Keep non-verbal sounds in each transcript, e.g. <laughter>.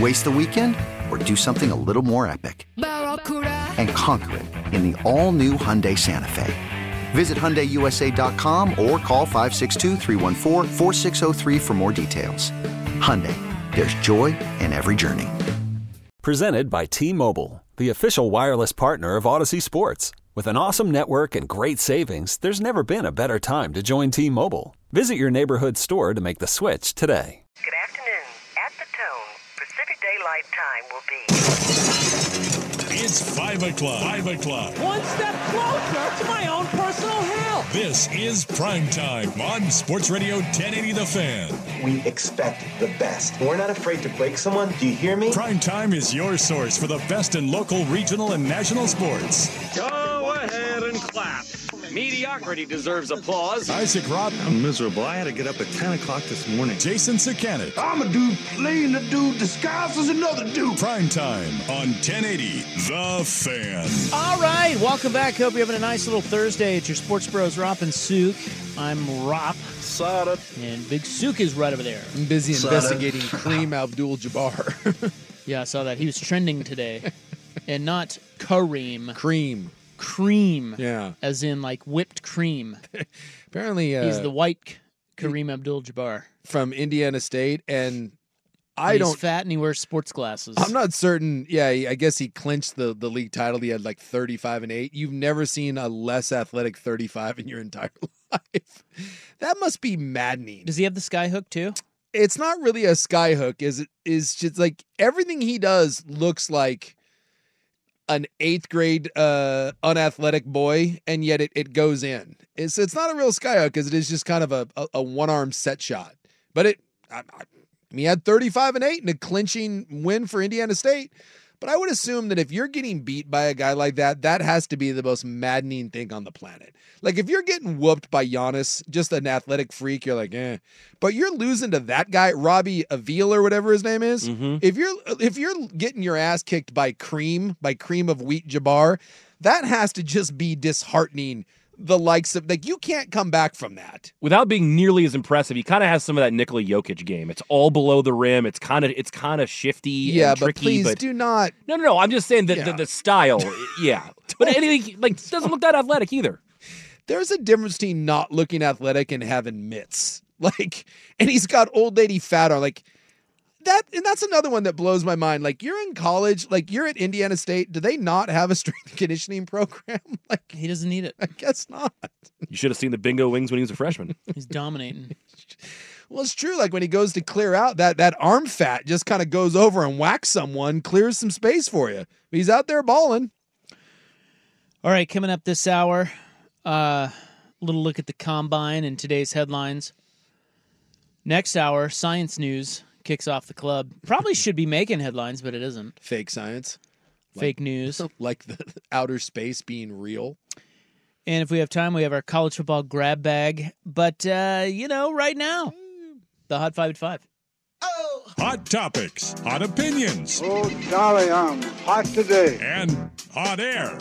Waste the weekend or do something a little more epic? And conquer it in the all new Hyundai Santa Fe. Visit HyundaiUSA.com or call 562 for more details. Hyundai, there's joy in every journey. Presented by T Mobile, the official wireless partner of Odyssey Sports. With an awesome network and great savings, there's never been a better time to join T Mobile. Visit your neighborhood store to make the switch today. Good afternoon. At the tone, Pacific Daylight Time will be. It's 5 o'clock. 5 o'clock. One step closer to my own personal hell. This is prime time on Sports Radio 1080 The Fan. We expect the best. We're not afraid to break someone. Do you hear me? Prime time is your source for the best in local, regional, and national sports. Go ahead and clap. Mediocrity deserves applause. Isaac Robb, I'm miserable. I had to get up at 10 o'clock this morning. Jason Sakanet. I'm a dude playing a dude disguised as another dude. Prime time on 1080 The Fan. All right, welcome back. Hope you're having a nice little Thursday at your Sports Bros, Rop and Sook. I'm Rop. Sada. And Big Sook is right over there. I'm busy investigating Kareem <laughs> Abdul Jabbar. yeah, I saw that. He was trending today. <laughs> and not Kareem. Cream. Cream. Yeah. As in like whipped cream. <laughs> Apparently, uh, He's the white Kareem Abdul Jabbar. from Indiana State, and I He's don't. fat and he wears sports glasses. I'm not certain. Yeah, I guess he clinched the, the league title. He had like 35 and 8. You've never seen a less athletic 35 in your entire <laughs> life. That must be maddening. Does he have the sky hook too? It's not really a sky hook. Is it is just like everything he does looks like an eighth grade uh unathletic boy, and yet it, it goes in. It's it's not a real sky hook because it is just kind of a, a, a one arm set shot. But it I, I, he had 35 and 8 in a clinching win for Indiana State. But I would assume that if you're getting beat by a guy like that, that has to be the most maddening thing on the planet. Like if you're getting whooped by Giannis, just an athletic freak, you're like, eh. But you're losing to that guy, Robbie Avila or whatever his name is. If you're if you're getting your ass kicked by Cream, by Cream of Wheat Jabbar, that has to just be disheartening. The likes of like you can't come back from that. without being nearly as impressive, he kind of has some of that Nikola Jokic game. It's all below the rim. It's kind of it's kind of shifty. Yeah, and but tricky, please but do not. no, no, no. I'm just saying that Yeah. the, the style. yeah, but anything like doesn't look that athletic either. there's a difference between not looking athletic and having mitts. <laughs> Like, and he's got old lady fat on. Like that, and that's another one that blows my mind. Like, you're in college, like you're at Indiana State. Do they not have a strength and conditioning program? <laughs> Like, He doesn't need it. I guess not. You should have seen the bingo wings when he was a freshman. <laughs> He's dominating. <laughs> Well, it's true. Like when he goes to clear out, that that arm fat just kind of goes over and whacks someone, clears some space for you. He's out there balling. All right, coming up this hour, uh, little look at the combine and today's headlines. Next hour, science news kicks off the club. Probably should be making headlines, but it isn't. Fake science, Fake news. <laughs> like the outer space being real. And if we have time, we have our college football grab bag. But uh, you know, right now, the hot five at five. Oh. Hot topics, hot opinions, Oh, golly, I'm hot today. and hot air.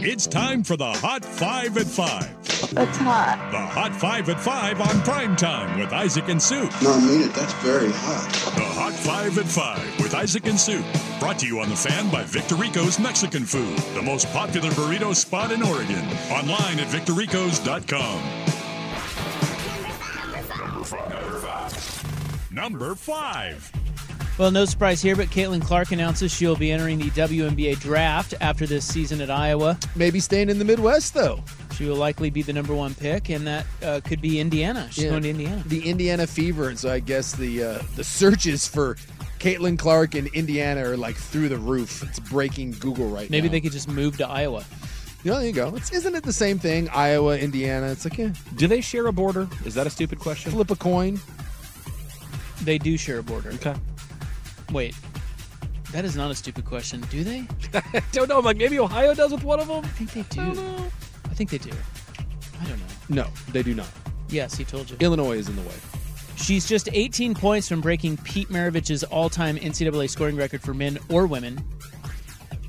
It's time for the Hot Five at Five. That's hot. The Hot Five at Five on prime time with Isaac and Sue. No, I mean it. That's very hot. The Hot Five at Five with Isaac and Sue. Brought to you on the fan by Victorico's Mexican Food, the most popular burrito spot in Oregon. Online at victoricos.com. Number five. Number five. Well, no surprise here, but Caitlin Clark announces she'll be entering the WNBA draft after this season at Iowa. Maybe staying in the Midwest, though. She will likely be the number one pick, and that uh, could be Indiana. She's Yeah. going to Indiana. The Indiana fever, and so I guess the uh, the searches for Caitlin Clark in Indiana are like through the roof. It's breaking Google right Maybe now. Maybe they could just move to Iowa. Yeah, there you go. It's, isn't it the same thing? Iowa, Indiana. It's like, yeah, Do they share a border? Is that a stupid question? flip a coin. They do share a border. Okay. Wait, that is not a stupid question. Do they? <laughs> I don't know. I'm like, maybe Ohio does with one of them? I think they do. I think they do. I don't know. No, they do not. Yes, he told you. Illinois is in the way. She's just 18 points from breaking Pete Maravich's all-time NCAA scoring record for men or women.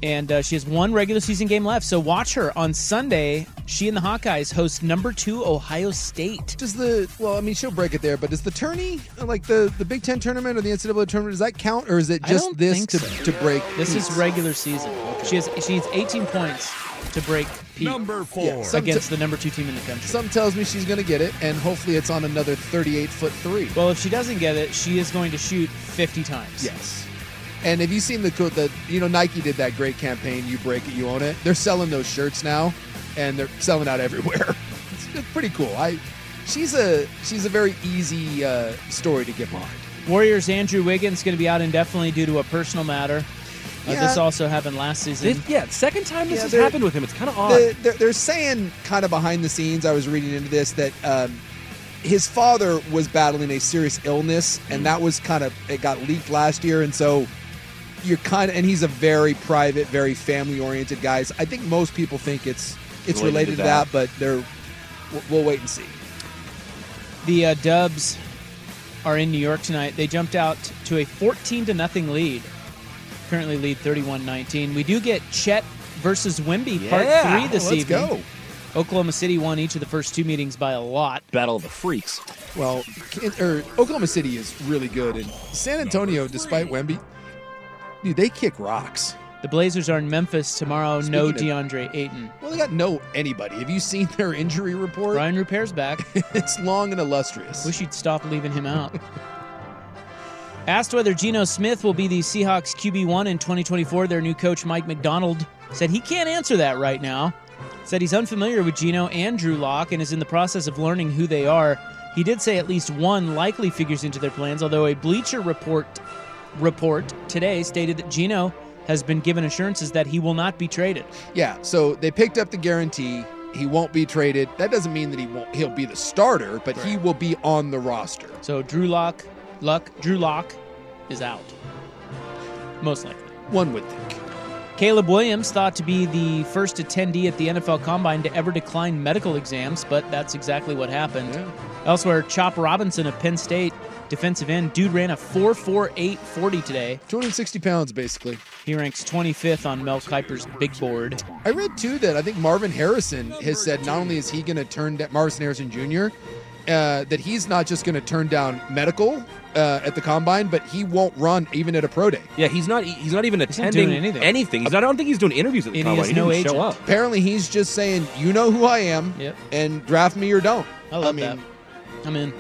And uh, she has one regular season game left. So watch her on Sunday. She and the Hawkeyes host number two Ohio State. Does the well? I mean, she'll break it there, but does the tourney, like the the Big Ten tournament or the NCAA tournament, does that count, or is it just this think to, so. to break? This is regular season. Okay. She has she needs 18 points to break Pete Number four. Yeah, some- against the number two team in the country. Something tells me she's going to get it, and hopefully it's on another 38 foot three. well, if she doesn't get it, she is going to shoot 50 times. Yes. And have you seen the co- that you know Nike did that great campaign? You break it, you own it. They're selling those shirts now, and they're selling out everywhere. <laughs> It's, it's pretty cool. I she's a she's a very easy uh, story to get behind. Warriors Andrew Wiggins going to be out indefinitely due to a personal matter. Uh, Yeah. This also happened last season. This, yeah, second time this Yeah, has happened with him. It's kind of odd. The, they're, they're saying kind of behind the scenes. I was reading into this that um, his father was battling a serious illness, and that was kind of it got leaked last year, and so you're kind of and he's a very private, very family oriented guy. So I think most people think it's it's Related related, to to that, that. but they're we'll, we'll wait and see. The uh, Dubs are in New York tonight. They jumped out to a 14 to nothing lead. Currently lead 31-19. We do get Chet versus Wemby part three this let's evening. go. Oklahoma City won each of the first two meetings by a lot. Battle of the Freaks. Well, or Oklahoma City is really good, and San Antonio, despite Wemby, dude, they kick rocks. The Blazers are in Memphis tomorrow. no Speaking DeAndre Ayton. Well, they got no anybody. Have you seen their injury report? Ryan Rupert's back. <laughs> it's long and illustrious. Wish you'd stop leaving him out. <laughs> Asked whether Geno Smith will be the Seahawks QB1 in 2024, their new coach Mike Macdonald said he can't answer that right now. Said he's unfamiliar with Geno and Drew Lock and is in the process of learning who they are. He did say at least one likely figures into their plans, although a Bleacher report report today stated that Geno has been given assurances that he will not be traded. Yeah, so they picked up the guarantee. He won't be traded. That doesn't mean that he won't. He'll be the starter, but he will be on the roster. So Drew Lock, Luck, Drew Lock is out. Most likely. One would think. Caleb Williams thought to be the first attendee at the NFL Combine to ever decline medical exams, but that's exactly what happened. Elsewhere, Chop Robinson of Penn State, defensive end, dude ran a 4.4840 today. 260 pounds, basically. He ranks 25th on Mel Kiper's big board. I read too that I think Marvin Harrison has said not only is he going to turn down Marvin Harrison Jr. Uh, that he's not just going to turn down medical uh, at the combine, but he won't run even at a pro day. Yeah, he's not. He's not even not attending doing anything. anything. He's not, I don't think he's doing interviews at the And he combine. has no didn't agent. show up. Apparently, he's just saying, "You know who I am, Yep. and draft me or don't." I love mean, that. I'm in.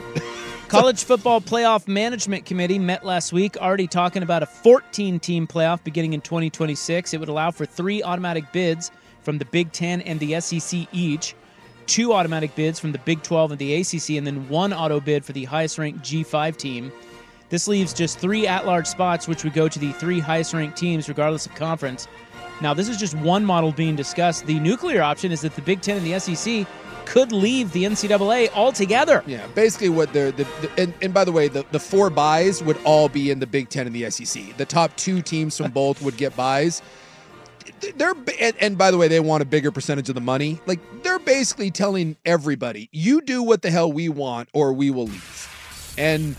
College Football Playoff Management Committee met last week, already talking about a 14 team playoff beginning in 2026. It would allow for three automatic bids from the Big Ten and the SEC each, two automatic bids from the Big 12 and the ACC, and then one auto bid for the highest ranked G5 team. This leaves just three at large spots, which would go to the three highest ranked teams, regardless of conference. Now, this is just one model being discussed. The nuclear option is that the Big Ten and the SEC could leave the NCAA altogether. Yeah, basically what they're the, the and, and by the way, the, the four buys would all be in the Big Ten and the SEC. The top two teams from both would get buys. They're and, and by the way, they want a bigger percentage of the money. Like they're basically telling everybody, you do what the hell we want, or we will leave. And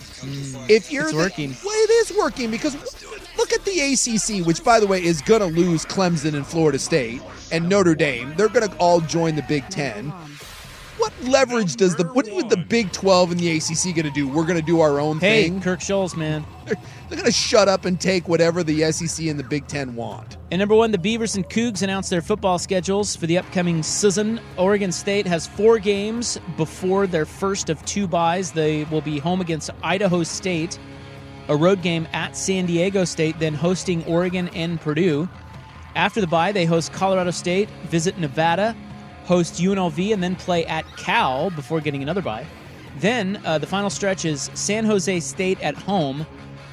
if you're It's the- working. well, it is working because look look at the ACC, which by the way is going to lose Clemson and Florida State and Notre Dame. They're going to all join the Big Ten. What leverage does the what is the Big Twelve and the ACC going to do? We're going to do our own Hey, thing. Kirk Schulz, man. <laughs> They're, they're going to shut up and take whatever the SEC and the Big Ten want. And number one, the Beavers and Cougs announced their football schedules for the upcoming season. Oregon State has four games before their first of two buys. They will be home against Idaho State, a road game at San Diego State, then hosting Oregon and Purdue. After the bye, they host Colorado State, visit Nevada, host UNLV, and then play at Cal before getting another bye. Then uh, the final stretch is San Jose State at home,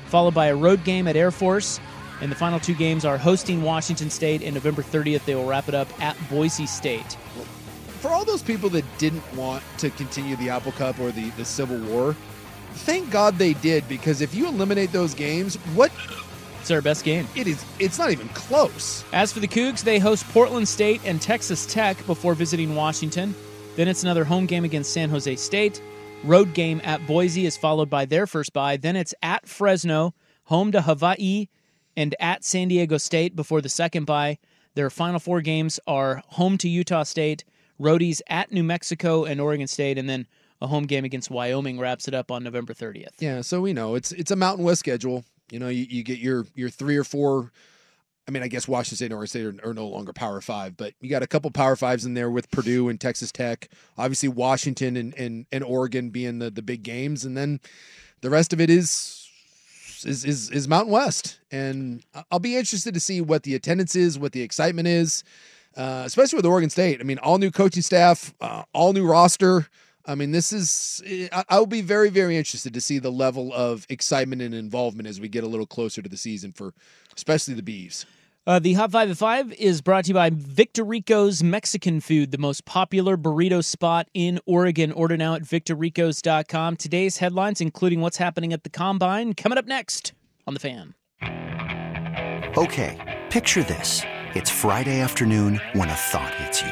followed by a road game at Air Force. And the final two games are hosting Washington State, and November 30th, they will wrap it up at Boise State. For all those people that didn't want to continue the Apple Cup or the, the Civil War, thank God they did because if you eliminate those games, what It's our best game. it is it's not even close. As for the Cougs, they host Portland State and Texas Tech before visiting Washington. Then it's another home game against San Jose State. Road game at Boise is followed by their first bye. Then it's at Fresno, home to Hawaii, and at San Diego State before the second bye. Their final four games are home to Utah State, roadies at New Mexico and Oregon State, and then a home game against Wyoming wraps it up on November 30th. Yeah, so we know it's it's a Mountain West schedule. You know, you, you get your your three or four. I mean, I guess Washington State and Oregon State are, are no longer Power Five, but you got a couple Power Fives in there with Purdue and Texas Tech. Obviously, Washington and and, and Oregon being the the big games, and then the rest of it is is is is Mountain West. And I'll be interested to see what the attendance is, what the excitement is, uh, especially with Oregon State. I mean, all new coaching staff, uh, all new roster. I mean, this is, I- I'll be very, very interested to see the level of excitement and involvement as we get a little closer to the season for especially the Bees. Uh, the Hot 5 at 5 is brought to you by Victorico's Mexican Food, the most popular burrito spot in Oregon. Order now at victoricos.com. Today's headlines, including what's happening at the Combine, coming up next on The Fan. Okay, picture this. It's Friday afternoon when a thought hits you.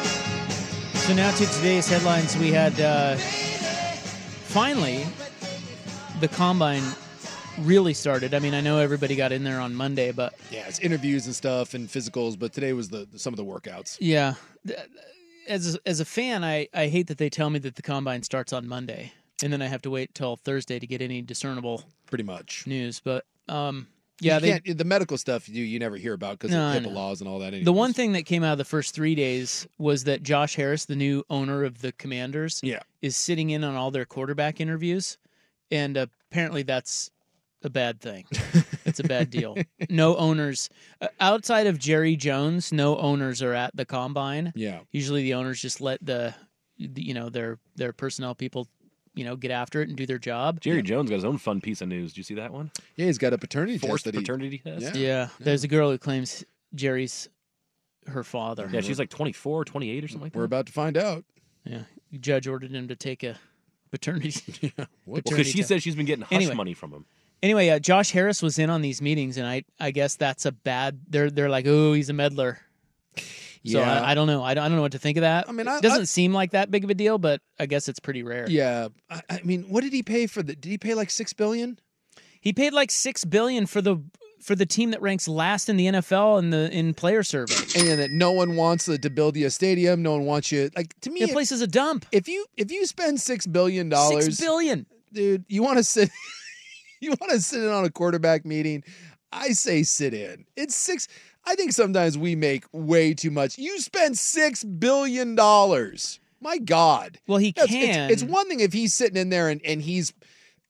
So now to today's headlines. We had uh, finally the combine really started. I mean, I know everybody got in there on Monday, but Yeah, it's interviews and stuff and physicals, but today was the some of the workouts. yeah, as a, as a fan, I I hate that they tell me that the combine starts on Monday, and then I have to wait till Thursday to get any discernible Pretty much. news. But um, yeah, they the medical stuff you you never hear about because No, of HIPAA laws and all that. The one thing that came out of the first three days was that Josh Harris, the new owner of the Commanders, Yeah. is sitting in on all their quarterback interviews, and apparently that's a bad thing. it's a bad deal. <laughs> no owners uh, outside of Jerry Jones. No owners are at the combine. Yeah. Usually the owners just let the, the you know their their personnel people you know get after it and do their job. Jerry Jones got his own fun piece of news. Did you see that one? Yeah, he's got a paternity Forced test. that he- paternity test. Yeah. There's a girl who claims Jerry's her father. Yeah, she's like 24, 28 or something like that. We're about to find out. Yeah. The judge ordered him to take a paternity. <laughs> What? Well, because she test. said she's been getting hush Anyway. money from him. Anyway, uh, Josh Harris was in on these meetings, and I I guess that's a bad. They're they're like, oh, he's a meddler. So Yeah. I, I don't know. I don't, I don't know what to think of that. I mean, I- it doesn't seem like that big of a deal, but I guess it's pretty rare. Yeah, I, I mean, what did he pay for the? Did he pay like six billion? He paid like six billion for the for the team that ranks last in the NFL in the in player survey. And that no one wants to, to build you a stadium. No one wants you. Like to me, The if- place is a dump. if you if you spend six billion dollars, Six billion. dude, you want to sit, <laughs> you want to sit in on a quarterback meeting. I say sit in. It's six. I think sometimes we make way too much. You spend six billion dollars. My God. Well, he That's- can. It's, it's one thing if he's sitting in there and, and he's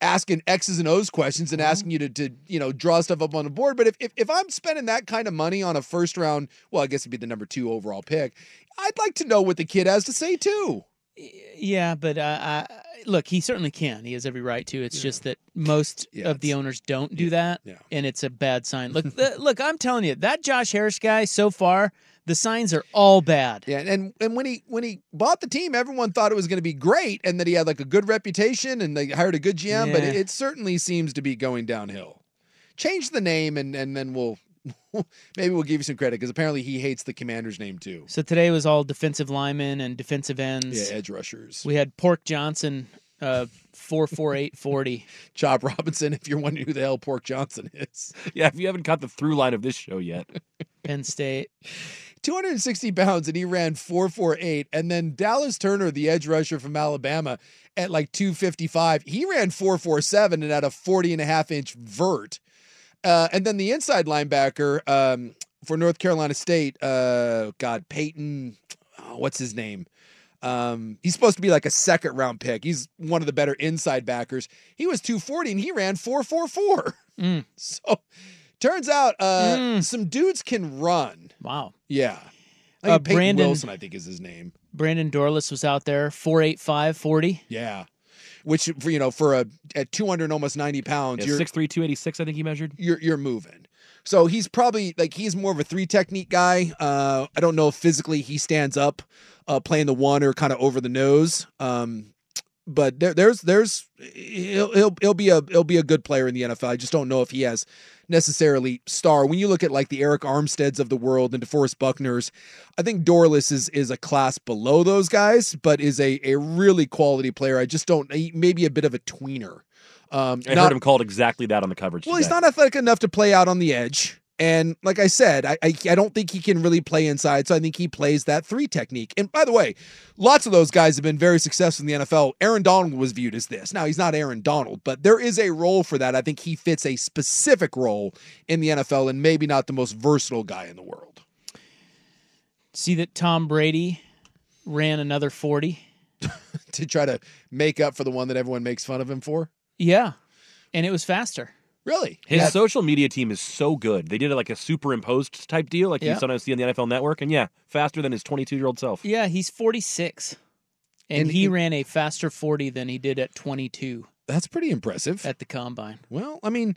asking X's and O's questions and mm-hmm. asking you to, to you know draw stuff up on the board. But if, if if I'm spending that kind of money on a first round, well, I guess it'd be the number two overall pick. I'd like to know what the kid has to say too. Yeah, but uh, I, look, he certainly can. He has every right to. It's just that most Yeah, of the owners don't do that, yeah. and it's a bad sign. Look, <laughs> look, I'm telling you, that Josh Harris guy so far, the signs are all bad. Yeah, and and when he when he bought the team, everyone thought it was going to be great, and that he had like a good reputation, and they hired a good GM. But it, it certainly seems to be going downhill. Change the name, and and then we'll <laughs> maybe we'll give you some credit because apparently he hates the commander's name too. So today was all defensive linemen and defensive ends. Yeah, edge rushers. We had Pork Johnson, uh, four four eight forty. <laughs> Chop Robinson, if you're wondering who the hell Pork Johnson is. <laughs> Yeah, if you haven't caught the through line of this show yet. Penn State. 260 pounds and he ran 448 and then dallas turner the edge rusher from alabama at like 255 he ran 447 and had a 40 and a half inch vert uh, and then the inside linebacker um, for north carolina state uh, god peyton oh, what's his name um, he's supposed to be like a second round pick he's one of the better inside backers he was 240 and he ran 444 Mm. <laughs> so turns out uh, some dudes can run Wow. yeah. I Uh, Payton Brandon- Wilson, I think, is his name. Brandon Dorlus was out there, four eight five forty. Yeah. Which for you know, for a at 200 almost 90 pounds, Yeah, you're 6'3", 286, I think he measured. you're you're moving. So he's probably like he's more of a three technique guy. Uh, I don't know if physically he stands up, uh, playing the one or kind of over the nose. Um, but there, there's there's he'll, he'll he'll be a he'll be a good player in the NFL. I just don't know if he has necessarily star. When you look at like the Arik Armsteads of the world and DeForest Buckners, I think Dorlus is is a class below those guys, but is a a really quality player. I just don't maybe a bit of a tweener. Um, I not- heard him called exactly that on the coverage. well, he's not athletic enough to play out on the edge. And like I said, I, I I don't think he can really play inside. So I think he plays that three technique. And by the way, lots of those guys have been very successful in the NFL. Aaron Donald was viewed as this. Now he's not Aaron Donald, but there is a role for that. I think he fits a specific role in the NFL and maybe not the most versatile guy in the world. See that Tom Brady ran another forty. <laughs> to try to make up for the one that everyone makes fun of him for. Yeah, and it was faster. Really? His Yeah. social media team is so good. They did it like a superimposed type deal, like Yeah. you sometimes see on the NFL Network, and yeah, faster than his 22 year old self. Yeah, he's forty six, and, And he he- ran a faster forty than he did at twenty two That's pretty impressive. at the combine. Well, I mean,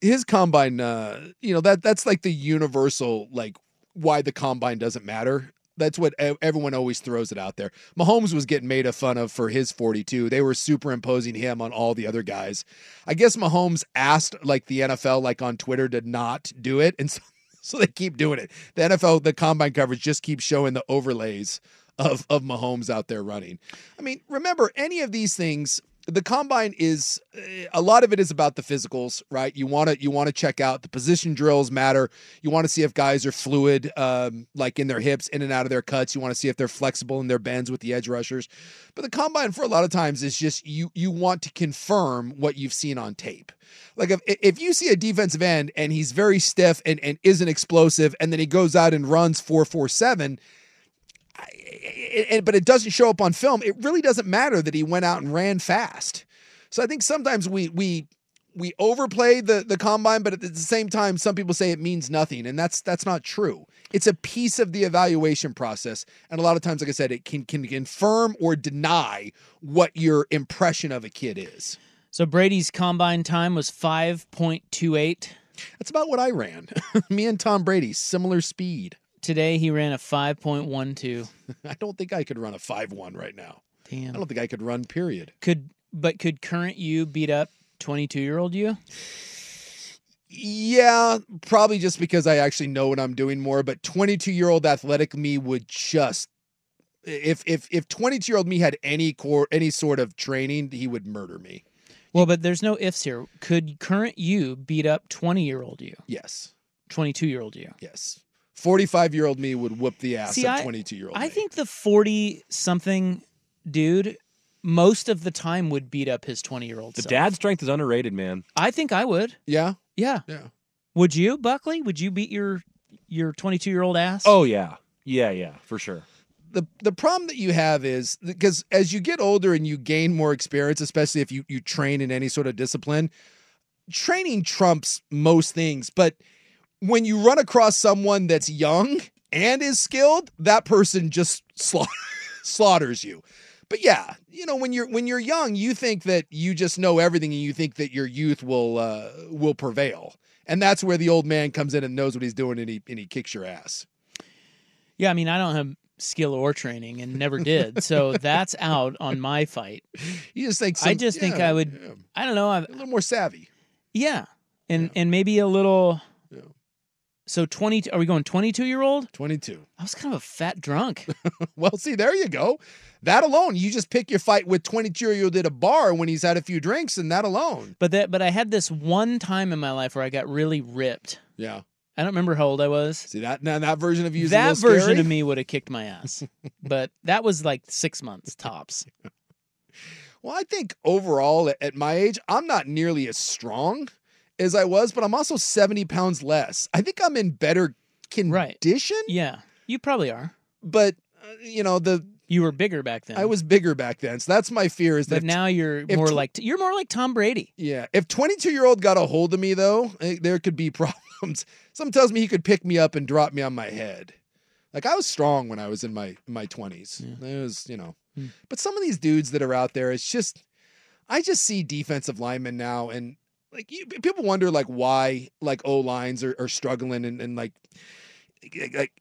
his combine, uh, you know, that that's like the universal, like why the combine doesn't matter. That's what everyone always throws it out there. Mahomes was getting made fun of for his 42. They were superimposing him on all the other guys. I guess Mahomes asked like the NFL, like on Twitter, to not do it, and <laughs> so, so they keep doing it. The NFL, the combine coverage just keeps showing the overlays of of Mahomes out there running. I mean, remember any of these things. The combine is eh, a lot of it is about the physicals, right? You want to you want to check out the position drills matter. You want to see if guys are fluid, um, like in their hips, in and out of their cuts. You want to see if they're flexible in their bends with the edge rushers. But the combine for a lot of times is just you you want to confirm what you've seen on tape. Like if if you see a defensive end and he's very stiff and and isn't explosive, and then he goes out and runs four four seven but it doesn't show up on film, it really doesn't matter that he went out and ran fast. So I think sometimes we we we overplay the the combine, but at the same time, some people say it means nothing, and that's that's not true. It's a piece of the evaluation process, and a lot of times, like I said, it can can confirm or deny what your impression of a kid is. So Brady's combine time was 5.28. That's about what I ran. <laughs> Me and Tom Brady, similar speed. Today he ran a 5.12. <laughs> I don't think I could run a five one right now. Damn. I don't think I could run. Period. Could but could current you beat up 22 year old you? Yeah, probably just because I actually know what I'm doing more. But 22 year old athletic me would just if if if 22 year old me had any core any sort of training, he would murder me. Well, but there's no ifs here. Could current you beat up 20 year old you? Yes. 22 year old you? Yes. 45 year old me would whoop the ass See, of 22 year old. I think the 40 something dude most of the time would beat up his 20 year old The self. dad strength is underrated, man. I think I would. Yeah. Yeah. Yeah. Would you, Buckley? Would you beat your your 22 year old ass? Oh yeah, yeah, yeah, for sure. the the problem that you have is because as you get older and you gain more experience, especially if you you train in any sort of discipline, training trumps most things. But when you run across someone that's young and is skilled, that person just sla- <laughs> slaughters you. But yeah, you know when you're when you're young, you think that you just know everything, and you think that your youth will uh, will prevail, and that's where the old man comes in and knows what he's doing, and he and he kicks your ass. Yeah, I mean, I don't have skill or training and never did. So <laughs> that's out on my fight. You just think I some- just think I would yeah. I don't know, I'm, a little more savvy. yeah. And and maybe a little So 20 are we going 22 year old? 22. I was kind of a fat drunk. <laughs> Well, see, there you go. That alone, you just pick your fight with 22 year old at a bar when he's had a few drinks, and that alone. But that but I had this one time in my life where I got really ripped. Yeah. I don't remember how old I was. See that now that version of you is a that version scary. of me would have kicked my ass. <laughs> but that was like 6 months tops. Well, I think overall at my age, I'm not nearly as strong as I was, but I'm also 70 pounds less. I think I'm in better condition. Yeah. You probably are. But uh, you know the You were bigger back then. I was bigger back then, so that's my fear. Is that but now you're more like you're more like Tom Brady. Yeah, if 22 year old got a hold of me though, eh, there could be <laughs> problems. Something tells me he could pick me up and drop me on my head. Like I was strong when I was in my my 20s. It was, you know. Hmm. But some of these dudes that are out there, it's just I just see defensive linemen now and like you, people wonder like why like O lines are, are struggling and, and like eh, eh, like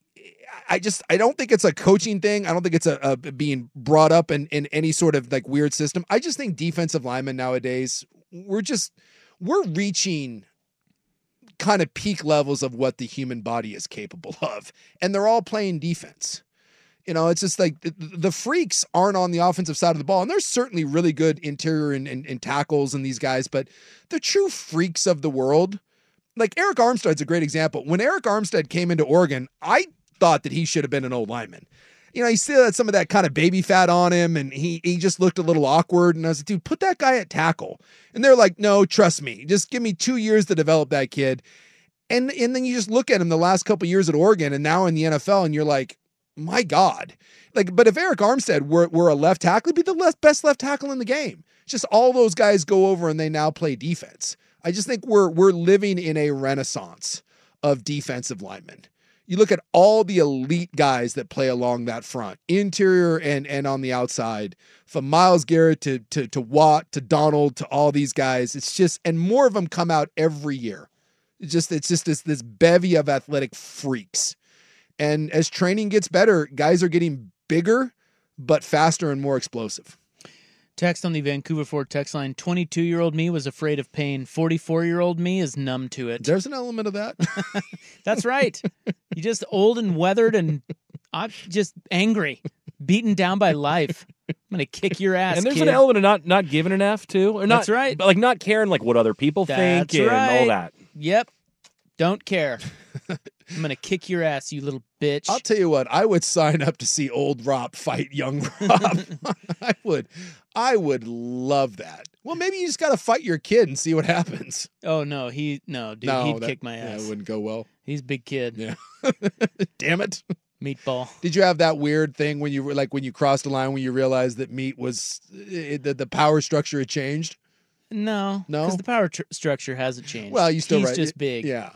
I just I don't think it's a coaching thing. I don't think it's a, a being brought up in, in any sort of like weird system. I just think defensive linemen nowadays we're just we're reaching kind of peak levels of what the human body is capable of, and they're all playing defense. You know, it's just like the, the freaks aren't on the offensive side of the ball, and there's certainly really good interior and, and, and tackles in these guys, but the true freaks of the world like Arik Armstead's a great example. When Arik Armstead came into Oregon, I thought that he should have been an old lineman. You know, he still had some of that kind of baby fat on him, and he he just looked a little awkward. And I was like, dude, put that guy at tackle. And they're like, no, trust me, just give me two years to develop that kid. And and then you just look at him the last couple years at Oregon, and now in the NFL, and you're like, my God. Like, but if Arik Armstead were, were a left tackle, he'd be the left, best left tackle in the game. Just all those guys go over and they now play defense. I just think we're we're living in a renaissance of defensive linemen. You look at all the elite guys that play along that front, interior and and on the outside, from Myles Garrett to to to Watt to Donald to all these guys. It's just and more of them come out every year. It's just it's just this this bevy of athletic freaks. And as training gets better, guys are getting bigger, but faster and more explosive. Text on the Vancouver Ford text line 22 year old me was afraid of pain. 44 year old me is numb to it. There's an element of that. <laughs> That's right. you just old and weathered and I'm just angry, beaten down by life. I'm going to kick your ass. and there's kid. an element of not not giving an F too, or not. That's right. But like not caring like what other people think That's and all that. Yep. Don't care. I'm going to kick your ass, you little bitch. I'll tell you what, I would sign up to see old Rob fight young <laughs> Rob. I would. I would love that. Well, maybe you just got to fight your kid and see what happens. oh, no. He, no, dude. no, he'd that- kick my yeah, ass. it wouldn't go well. He's a big kid. Yeah. <laughs> Damn it. Meatball. Did you have that weird thing when you were like when you crossed the line when you realized that meat was eh, it, the, the power structure had changed? No, No? because the power tr- structure hasn't changed. Well, you still he's right. just big. Yeah.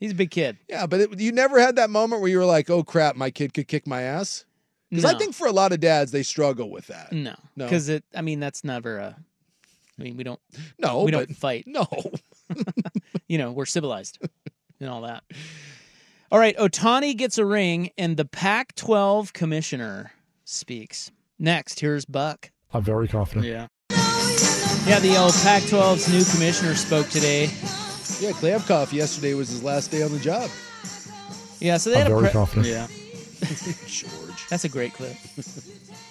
He's a big kid. Yeah, but it, you never had that moment where you were like, "Oh crap, my kid could kick my ass." Because I think for a lot of dads, they struggle with that. No, No. because it. I mean, that's never a. I mean, we don't. No, we but- don't fight. No, <laughs> <laughs> you know, we're civilized and all that. All right, Ohtani gets a ring, and the Pac-12 commissioner speaks. Next, here's Buck. I'm very confident. Yeah. Yeah, the old Pac-12's new commissioner spoke today. Yeah, Kliavkoff yesterday was his last day on the job. Yeah, so they I'm had a very pre- confident. Yeah, George. that's a great clip.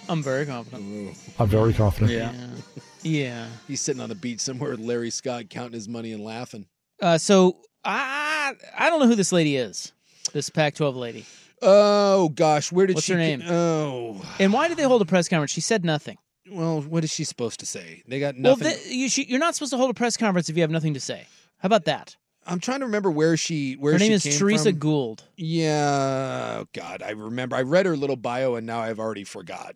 I'm very confident. I'm very confident. Yeah, yeah. He's sitting on the beach somewhere with Larry Scott counting his money and laughing. Uh, so I I don't know who this lady is. This Pac-12 lady. Oh gosh, where did she What's she? her name? Oh, And why did they hold a press conference? She said nothing. well, what is she supposed to say? They got Well, nothing. th- you, she, you're not supposed to hold a press conference if you have nothing to say. How about that? I'm trying to remember where she where Her she name is Teresa from. Gould. Yeah, oh, God, I remember. I read her little bio and now I've already forgot.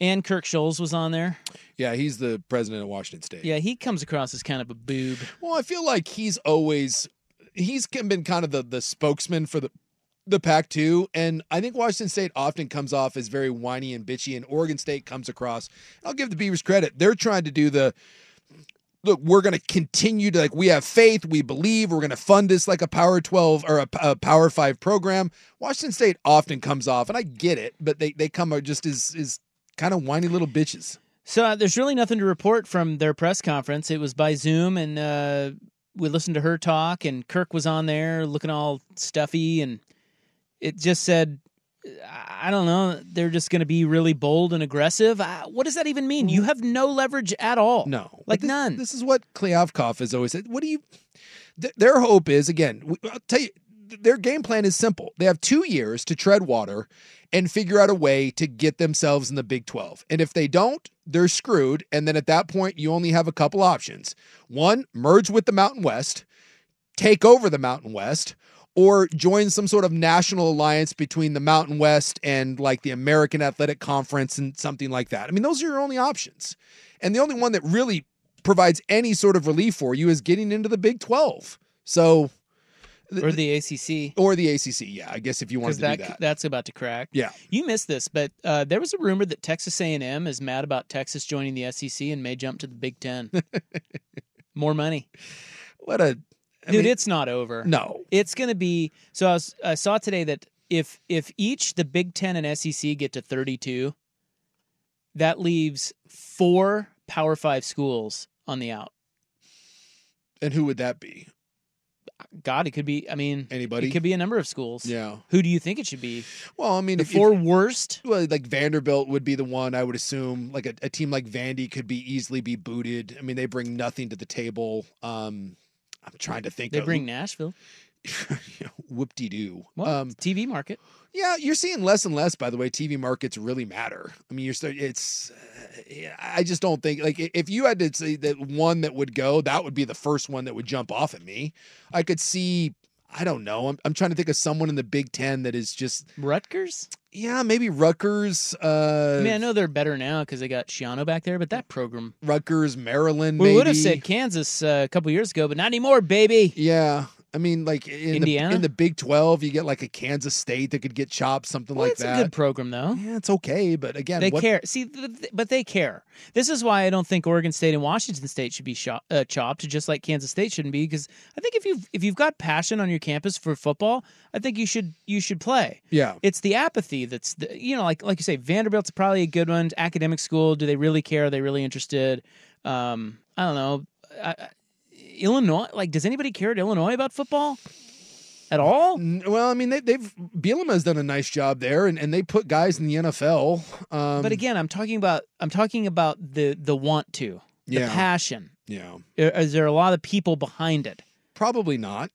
And Kirk Schulz was on there. Yeah, he's the president of Washington State. Yeah, he comes across as kind of a boob. Well, I feel like he's always he's been kind of the the spokesman for the the Pac-2, and I think Washington State often comes off as very whiny and bitchy, and Oregon State comes across. I'll give the Beavers credit; they're trying to do the look. We're going to continue to like we have faith, we believe, we're going to fund this like a Power 12 or a, a Power Five program. Washington State often comes off, and I get it, but they they come out just as is kind of whiny little bitches. So uh, there's really nothing to report from their press conference. It was by Zoom, and uh, we listened to her talk, and Kirk was on there looking all stuffy, and it just said, I don't know, they're just going to be really bold and aggressive. Uh, what does that even mean? You have no leverage at all. No, like this, none. This is what Kliavkoff has always said. What do you? Th- their hope is again. I'll tell you, their game plan is simple. They have two years to tread water and figure out a way to get themselves in the Big Twelve. And if they don't, they're screwed. And then at that point, you only have a couple options: one, merge with the Mountain West, take over the Mountain West. Or join some sort of national alliance between the Mountain West and like the American Athletic Conference and something like that. I mean, those are your only options. And the only one that really provides any sort of relief for you is getting into the Big 12. So, or the ACC. or the ACC. Yeah, I guess if you wanted to that, do that. that's about to crack. Yeah. You missed this, but uh, there was a rumor that Texas A&M is mad about Texas joining the SEC and may jump to the Big Ten. <laughs> More money. What a I dude! mean- it's not over. No. it's going to be. So I, was, I saw today that if if each the Big Ten and SEC get to thirty two, that leaves four Power Five schools on the out. And who would that be? God, it could be. I mean, Anybody? It could be a number of schools. Yeah. Who do you think it should be? Well, I mean, The if, four if, worst. well, like Vanderbilt would be the one I would assume. Like a, a team like Vandy could be easily be booted. I mean, they bring nothing to the table. Um, I'm trying to think. They of- bring Nashville. <laughs> whoop de doo. Well, Um, TV market. Yeah, you're seeing less and less. By the way, TV markets really matter. I mean, you're start. It's. Uh, I just don't think like if you had to say that one that would go, that would be the first one that would jump off at me. I could see. I don't know. I'm, I'm trying to think of someone in the Big Ten that is just. Rutgers. Yeah, maybe Rutgers. Uh, I mean, I know they're better now because they got Schiano back there, but that program. Rutgers, Maryland. We maybe. would have said Kansas uh, a couple years ago, but not anymore, baby. Yeah. I mean, like in Indiana? the in the Big Twelve, you get like a Kansas State that could get chopped, something Well, like it's that. a good program, though. Yeah, it's okay, but again, They what, care. See, th- th- but they care. This is why I don't think Oregon State and Washington State should be uh, chopped, just like Kansas State shouldn't be. Because I think if you've if you've got passion on your campus for football, I think you should you should play. Yeah. It's the apathy that's the, you know like like you say Vanderbilt's probably a good one. Academic school. Do they really care? Are they really interested? Um, I don't know. I- Illinois. Like, does anybody care at Illinois about football at all? Well, I mean, they, they've Bielema has done a nice job there, and, and they put guys in the NFL. Um, but again, I'm talking about I'm talking about the the want to, the Yeah. passion. yeah, Is there a lot of people behind it? probably not.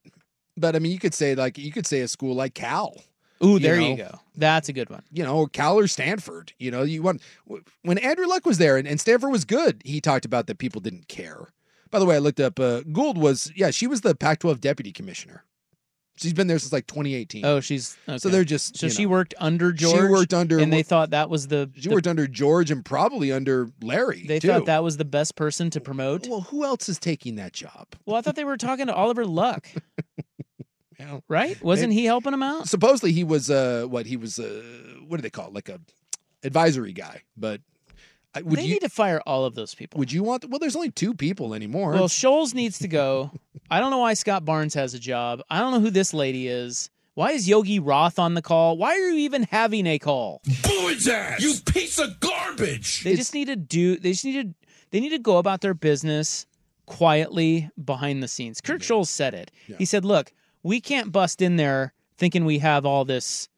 But I mean, you could say like you could say a school like Cal. Ooh, there you, know? go. That's a good one. You know, Cal or Stanford. You know, you want when Andrew Luck was there and, and Stanford was good. He talked about that people didn't care. By the way, I looked up. Uh, Gould was yeah, she was the Pac-12 deputy commissioner. She's been there since like 2018. Oh, she's so they're just So she know. worked under George. She worked under- and they thought that was the. She the- worked under George and probably under Larry. They too. thought that was the best person to promote. Well, who else is taking that job? Well, I thought they were talking to Oliver Luck. <laughs> Well, right? Wasn't maybe- he helping him out? Supposedly he was uh what he was uh what do they call it? Like a advisory guy. But would they you need to fire all of those people. would you want? Well, there's only two people anymore. Well, Schulz needs to go. I don't know why Scott Barnes has a job. I don't know who this lady is. Why is Yogi Roth on the call? Why are you even having a call? Boo his ass! You piece of garbage! They just need to do. They just need to. They need to go about their business quietly behind the scenes. Kirk Schulz said it. He said, "Look, we can't bust in there thinking we have all this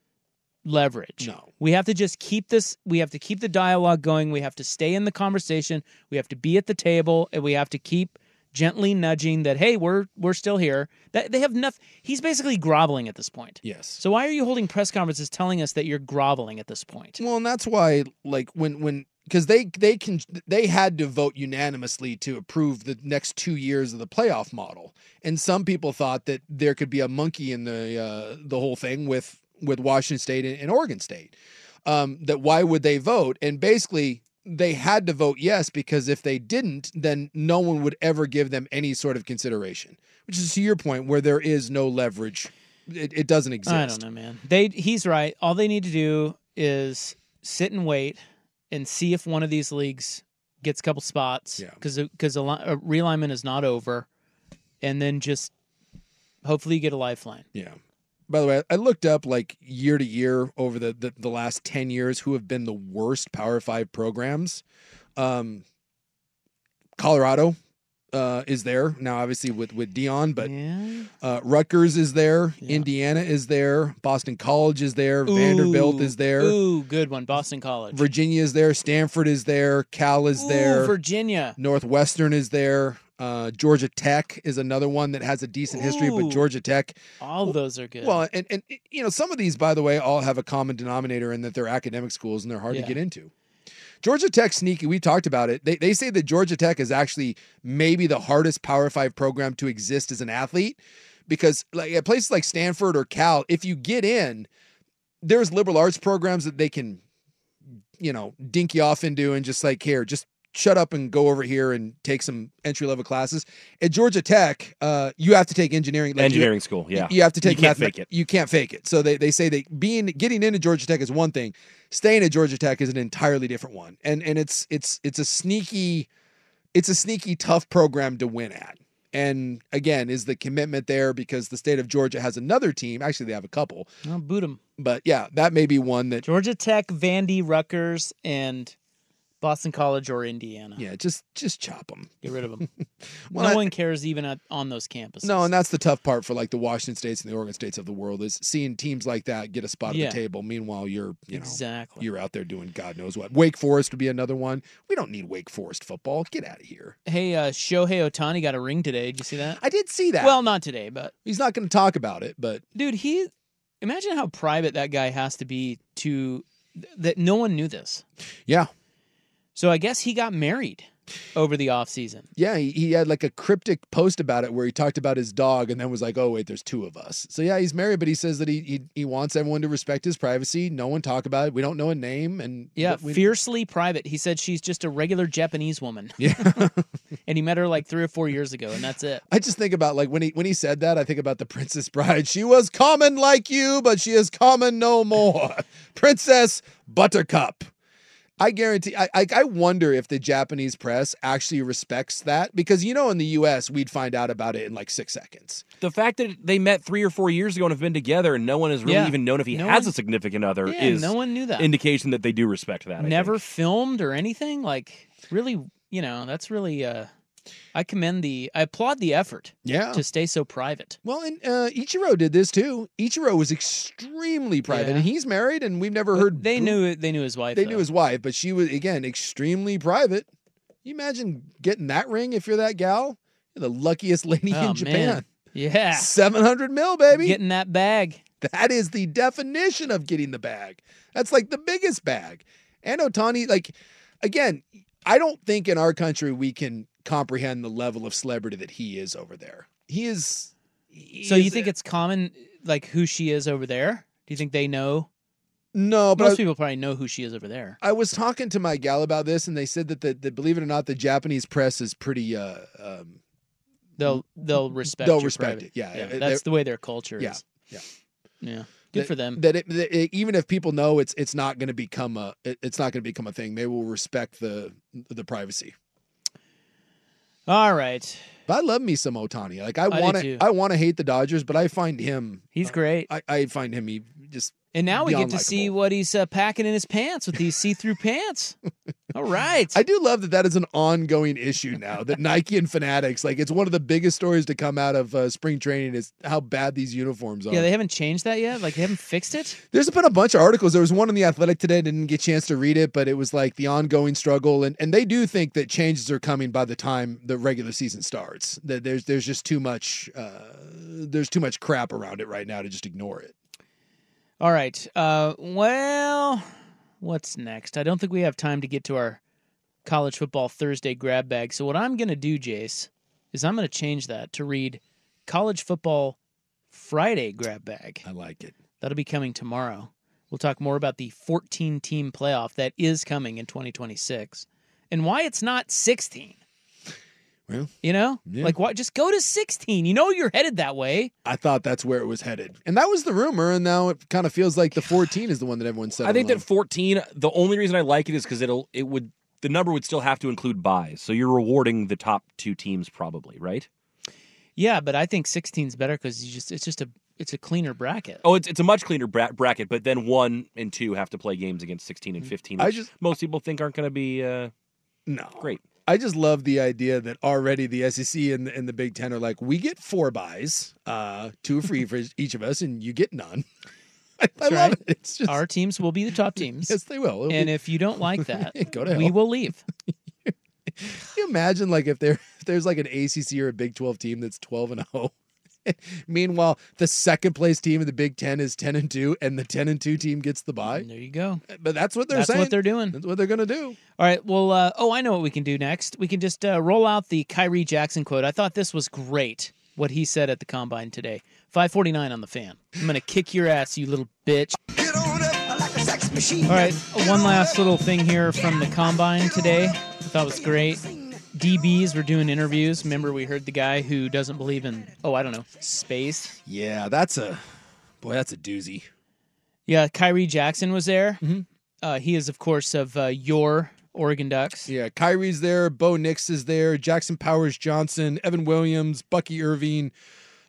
leverage. No. We have to just keep this. We have to keep the dialogue going. We have to stay in the conversation. We have to be at the table, and we have to keep." Gently nudging that, hey, we're we're still here. That they have nothing. He's basically groveling at this point. Yes. So why are you holding press conferences telling us that you're groveling at this point? Well, and that's why, like, when when because they they can they had to vote unanimously to approve the next two years of the playoff model, and some people thought that there could be a monkey in the uh, the whole thing with with Washington State and, and Oregon State. Um, that why would they vote? And basically, they had to vote yes because if they didn't, then no one would ever give them any sort of consideration. Which is to your point, where there is no leverage, it, it doesn't exist. I don't know, man. They he's right. All they need to do is sit and wait and see if one of these leagues gets a couple spots. Yeah. Because because a realignment is not over, and then just hopefully you get a lifeline. Yeah. By the way, I looked up like year to year over the, the, the last 10 years who have been the worst Power Five programs. Um, Colorado uh, is there now, obviously with, with Deion, but uh, Rutgers is there. Indiana is there. Boston College is there. Vanderbilt is there. Ooh, good one. Boston College. Virginia is there. Stanford is there. Cal is Ooh, there. Virginia. Northwestern is there. Uh, Georgia Tech is another one that has a decent history, but Georgia Tech All those are good. well, and, and you know, some of these, by the way, all have a common denominator in that they're academic schools and they're hard Yeah. to get into. Georgia Tech sneaky. We talked about it. They, they say that Georgia Tech is actually maybe the hardest Power Five program to exist as an athlete because, like at places like Stanford or Cal, if you get in, there's liberal arts programs that they can, you know, dink you off into and just like here, just shut up and go over here and take some entry level classes. At Georgia Tech, uh, you have to take engineering. like, you- Engineering school, yeah. you have to take You can't mathema- fake it. You can't fake it. So they, they say that being getting into Georgia Tech is one thing, staying at Georgia Tech is an entirely different one. And and it's it's it's a sneaky it's a sneaky tough program to win at. And again, is the commitment there because the state of Georgia has another team. Actually, they have a couple. Boot them. But yeah, that may be one that Georgia Tech, Vandy, Rutgers, and Boston College or Indiana. yeah, just just chop them. Get rid of them. <laughs> Well, no I- one cares even at, on those campuses. No, and that's the tough part for like the Washington states and the Oregon states of the world is seeing teams like that get a spot Yeah. at the table. Meanwhile, you're you know Exactly. you're out there doing God knows what. Wake Forest would be another one. We don't need Wake Forest football. Get out of here. Hey, uh, Shohei Ohtani got a ring today. Did you see that? I did see that. Well, not today, but he's not going to talk about it. But dude, he imagine how private that guy has to be to that no one knew this. yeah, So I guess he got married over the off season. yeah, he, he had like a cryptic post about it where he talked about his dog and then was like, "Oh wait, there's two of us." So yeah, he's married, but he says that he he, he wants everyone to respect his privacy. No one talk about it. We don't know a name, and Yeah, we, fiercely private. He said she's just a regular Japanese woman. <laughs> Yeah. and he met her like three or four years ago, and that's it. I just think about like when he when he said that, I think about the Princess Bride. She was common like you, but she is common no more. <laughs> Princess Buttercup. I guarantee. I, I I wonder if the Japanese press actually respects that because you know in the U.S. we'd find out about it in like six seconds. The fact that they met three or four years ago and have been together and no one has really Yeah. even known if he No has one- a significant other Yeah, is no one knew that. indication that they do respect that. I Never think. filmed or anything. Like really, you know, that's really. uh I commend the. I applaud the effort. Yeah. To stay so private. Well, and uh, Ichiro did this too. Ichiro was extremely private, Yeah. and he's married, and we've never But heard. they knew. They knew his wife. They though. knew his wife, but she was again extremely private. You imagine getting that ring if you're that gal? You're the luckiest lady Oh, in Japan. man. Yeah. Seven hundred mil, baby. Getting that bag. That is the definition of getting the bag. That's like the biggest bag. And Ohtani, like, again, I don't think in our country we can comprehend the level of celebrity that he is over there. He is So you think it's common, like who she is over there? Do you think they know? No, but Most I, people probably know who she is over there. I was talking to my gal about this, and they said that the, believe it or not, the Japanese press is pretty. Uh, um, They'll they'll respect. They'll respect private- it. Yeah, yeah they're- that's the way their culture yeah, is. yeah. Yeah, good that- for them. That, it, that it- even if people know it's it's not going to become a it- it's not going to become a thing. They will respect the the privacy. All right, But I love me some Ohtani. Like I I want to I want to hate the Dodgers, but I find him he's uh, great. I, I find him he just And now we get to see what he's uh, packing in his pants with these see-through pants. <laughs> All right. I do love that that is an ongoing issue now. That Nike and Fanatics, like it's one of the biggest stories to come out of uh, spring training is how bad these uniforms are. yeah, they haven't changed that yet. Like they haven't fixed it. There's been a bunch of articles. There was one in the Athletic today. I didn't get a chance to read it, but it was like the ongoing struggle, and, and they do think that changes are coming by the time the regular season starts. That there's there's just too much uh, there's too much crap around it right now to just ignore it. All right. Uh, well, what's next? I don't think we have time to get to our college football Thursday grab bag. So what I'm going to do, Jace, is I'm going to change that to read college football Friday grab bag. I like it. That'll be coming tomorrow. We'll talk more about the 14 team playoff that is coming in 2026 and why it's not 16. Well, You know, Yeah. like why? Just go to 16. You know you're headed that way. I thought that's where it was headed, and that was the rumor. And now it kind of feels like the 14 is the one that everyone said. I think that 14. The only reason I like it is because it'll it would the number would still have to include buys, so you're rewarding the top two teams probably, right? Yeah, but I think 16 is better because you just it's just a it's a cleaner bracket. Oh, it's it's a much cleaner bra- bracket, but then one and two have to play games against 16 and 15. I just- most people think aren't going to be uh, no great. I just love the idea that already the SEC and the, and the Big Ten are like, we get four buys, uh, two free for <laughs> each of us, and you get none. <laughs> I, I love right. it. It's just Our teams will be the top teams. yes, they will. It'll and be- if you don't like <laughs> that, Go to hell. we will leave. Can you imagine like if there if there's like an ACC or a Big 12 team that's 12 and 0. <laughs> Meanwhile, the second place team in the Big 10 is 10 and 2 and the 10 and 2 team gets the bye. There you go. But that's what they're saying. That's saying. what they're doing. That's what they're going to do. All right. Well, uh, oh, I know what we can do next. We can just uh, roll out the Khyree Jackson quote. I thought this was great. What he said at the combine today. 549 on the fan. I'm gonna kick your ass, you little bitch. All right. One last little thing here from the combine today. I thought was great. DBs were doing interviews. Remember, we heard the guy who doesn't believe in, oh, I don't know, space. Yeah, that's a boy, that's a doozy. Yeah, Khyree Jackson was there. Mm-hmm. Uh, he is, of course, of uh, your Oregon Ducks. Yeah, Khyree's there, Bo Nix is there, Jackson Powers Johnson, Evan Williams, Bucky Irving,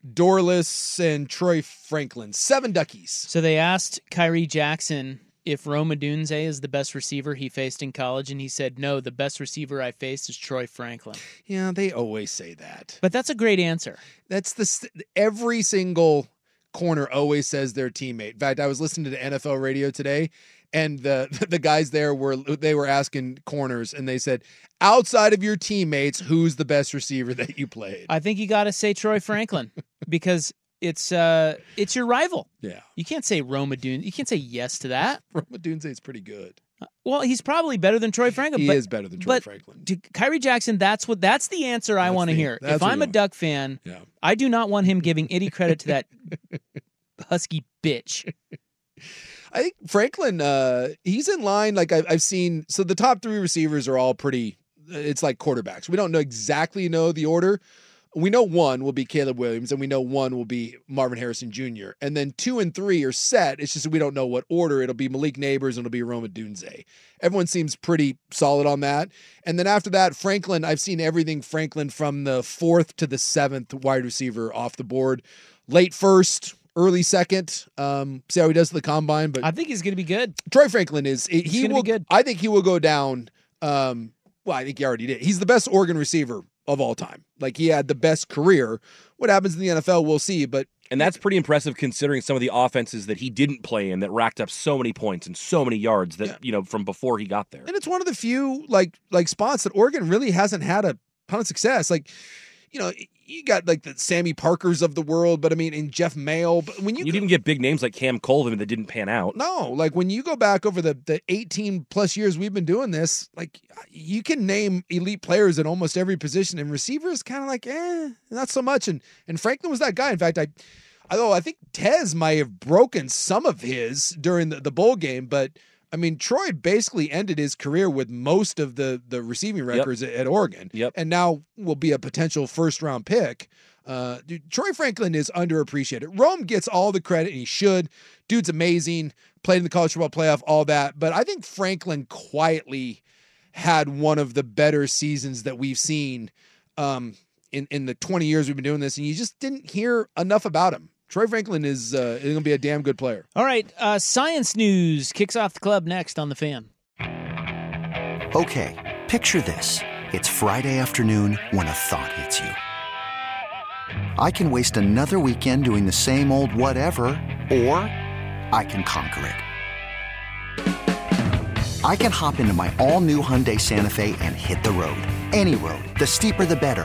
Dorlus, and Troy Franklin. Seven duckies. So they asked Khyree Jackson if Rome Odunze is the best receiver he faced in college, and he said, no, the best receiver I faced is Troy Franklin. Yeah, they always say that. But that's a great answer. That's the every single corner always says their teammate. In fact, I was listening to NFL radio today, and the <laughs> the guys there were they were asking corners, and they said, outside of your teammates, who's the best receiver that you played? I think you got to say Troy Franklin because it's uh it's your rival. Yeah, You can't say Rome Odunze. You can't say yes to that. <laughs> Rome Odunze is pretty good. Well, he's probably better than Troy Franklin. He but, is better than Troy but Franklin. to Khyree Jackson, that's what that's the answer I want to hear. If I'm a want. Duck fan, Yeah. I do not want him giving any credit to that <laughs> husky bitch. I think Franklin, uh, he's in line. Like I've, I've seen, so the top three receivers are all pretty. It's like quarterbacks. We don't know exactly know the order. We know one will be Caleb Williams, and we know one will be Marvin Harrison Jr. And then two and three are set. It's just we don't know what order. It'll be Malik Nabers and it'll be Rome Odunze. Everyone seems pretty solid on that. And then after that, Franklin, I've seen everything Franklin from the fourth to the seventh wide receiver off the board. Late first, early second. Um, see how he does the combine. But I think he's going to be good. Troy Franklin is he be will good. I think he will go down. Um, well, I think he already did. He's the best Oregon receiver of all time. Like he had the best career. What happens in the NFL, we'll see. But And that's pretty impressive considering some of the offenses that he didn't play in that racked up so many points and so many yards that, you know, from before he got there. and it's one of the few like like spots that Oregon really hasn't had a ton of success. Like you know, you got like the Samie Parkers of the world, but I mean, in Jeff Maehl. But when you You'd even get big names like Cam Colvin that didn't pan out. no, like when you go back over the the 18 plus years we've been doing this, like you can name elite players at almost every position, and receivers kind of like, eh, not so much. And and Franklin was that guy. In fact, I. Although I think Tez might have broken some of his during the, the bowl game, but I mean Troy basically ended his career with most of the the receiving records at, at Oregon. Yep. And now will be a potential first round pick. Uh, dude, Troy Franklin is underappreciated. Rome gets all the credit, and he should. Dude's amazing. Played in the college football playoff, all that. But I think Franklin quietly had one of the better seasons that we've seen um, in in the 20 years we've been doing this, and you just didn't hear enough about him. Troy Franklin is uh, going to be a damn good player. All right, uh, science news kicks off the club next on the fan. Okay, picture this. It's Friday afternoon when a thought hits you. I can waste another weekend doing the same old whatever, or I can conquer it. I can hop into my all new Hyundai Santa Fe and hit the road. Any road. The steeper, the better.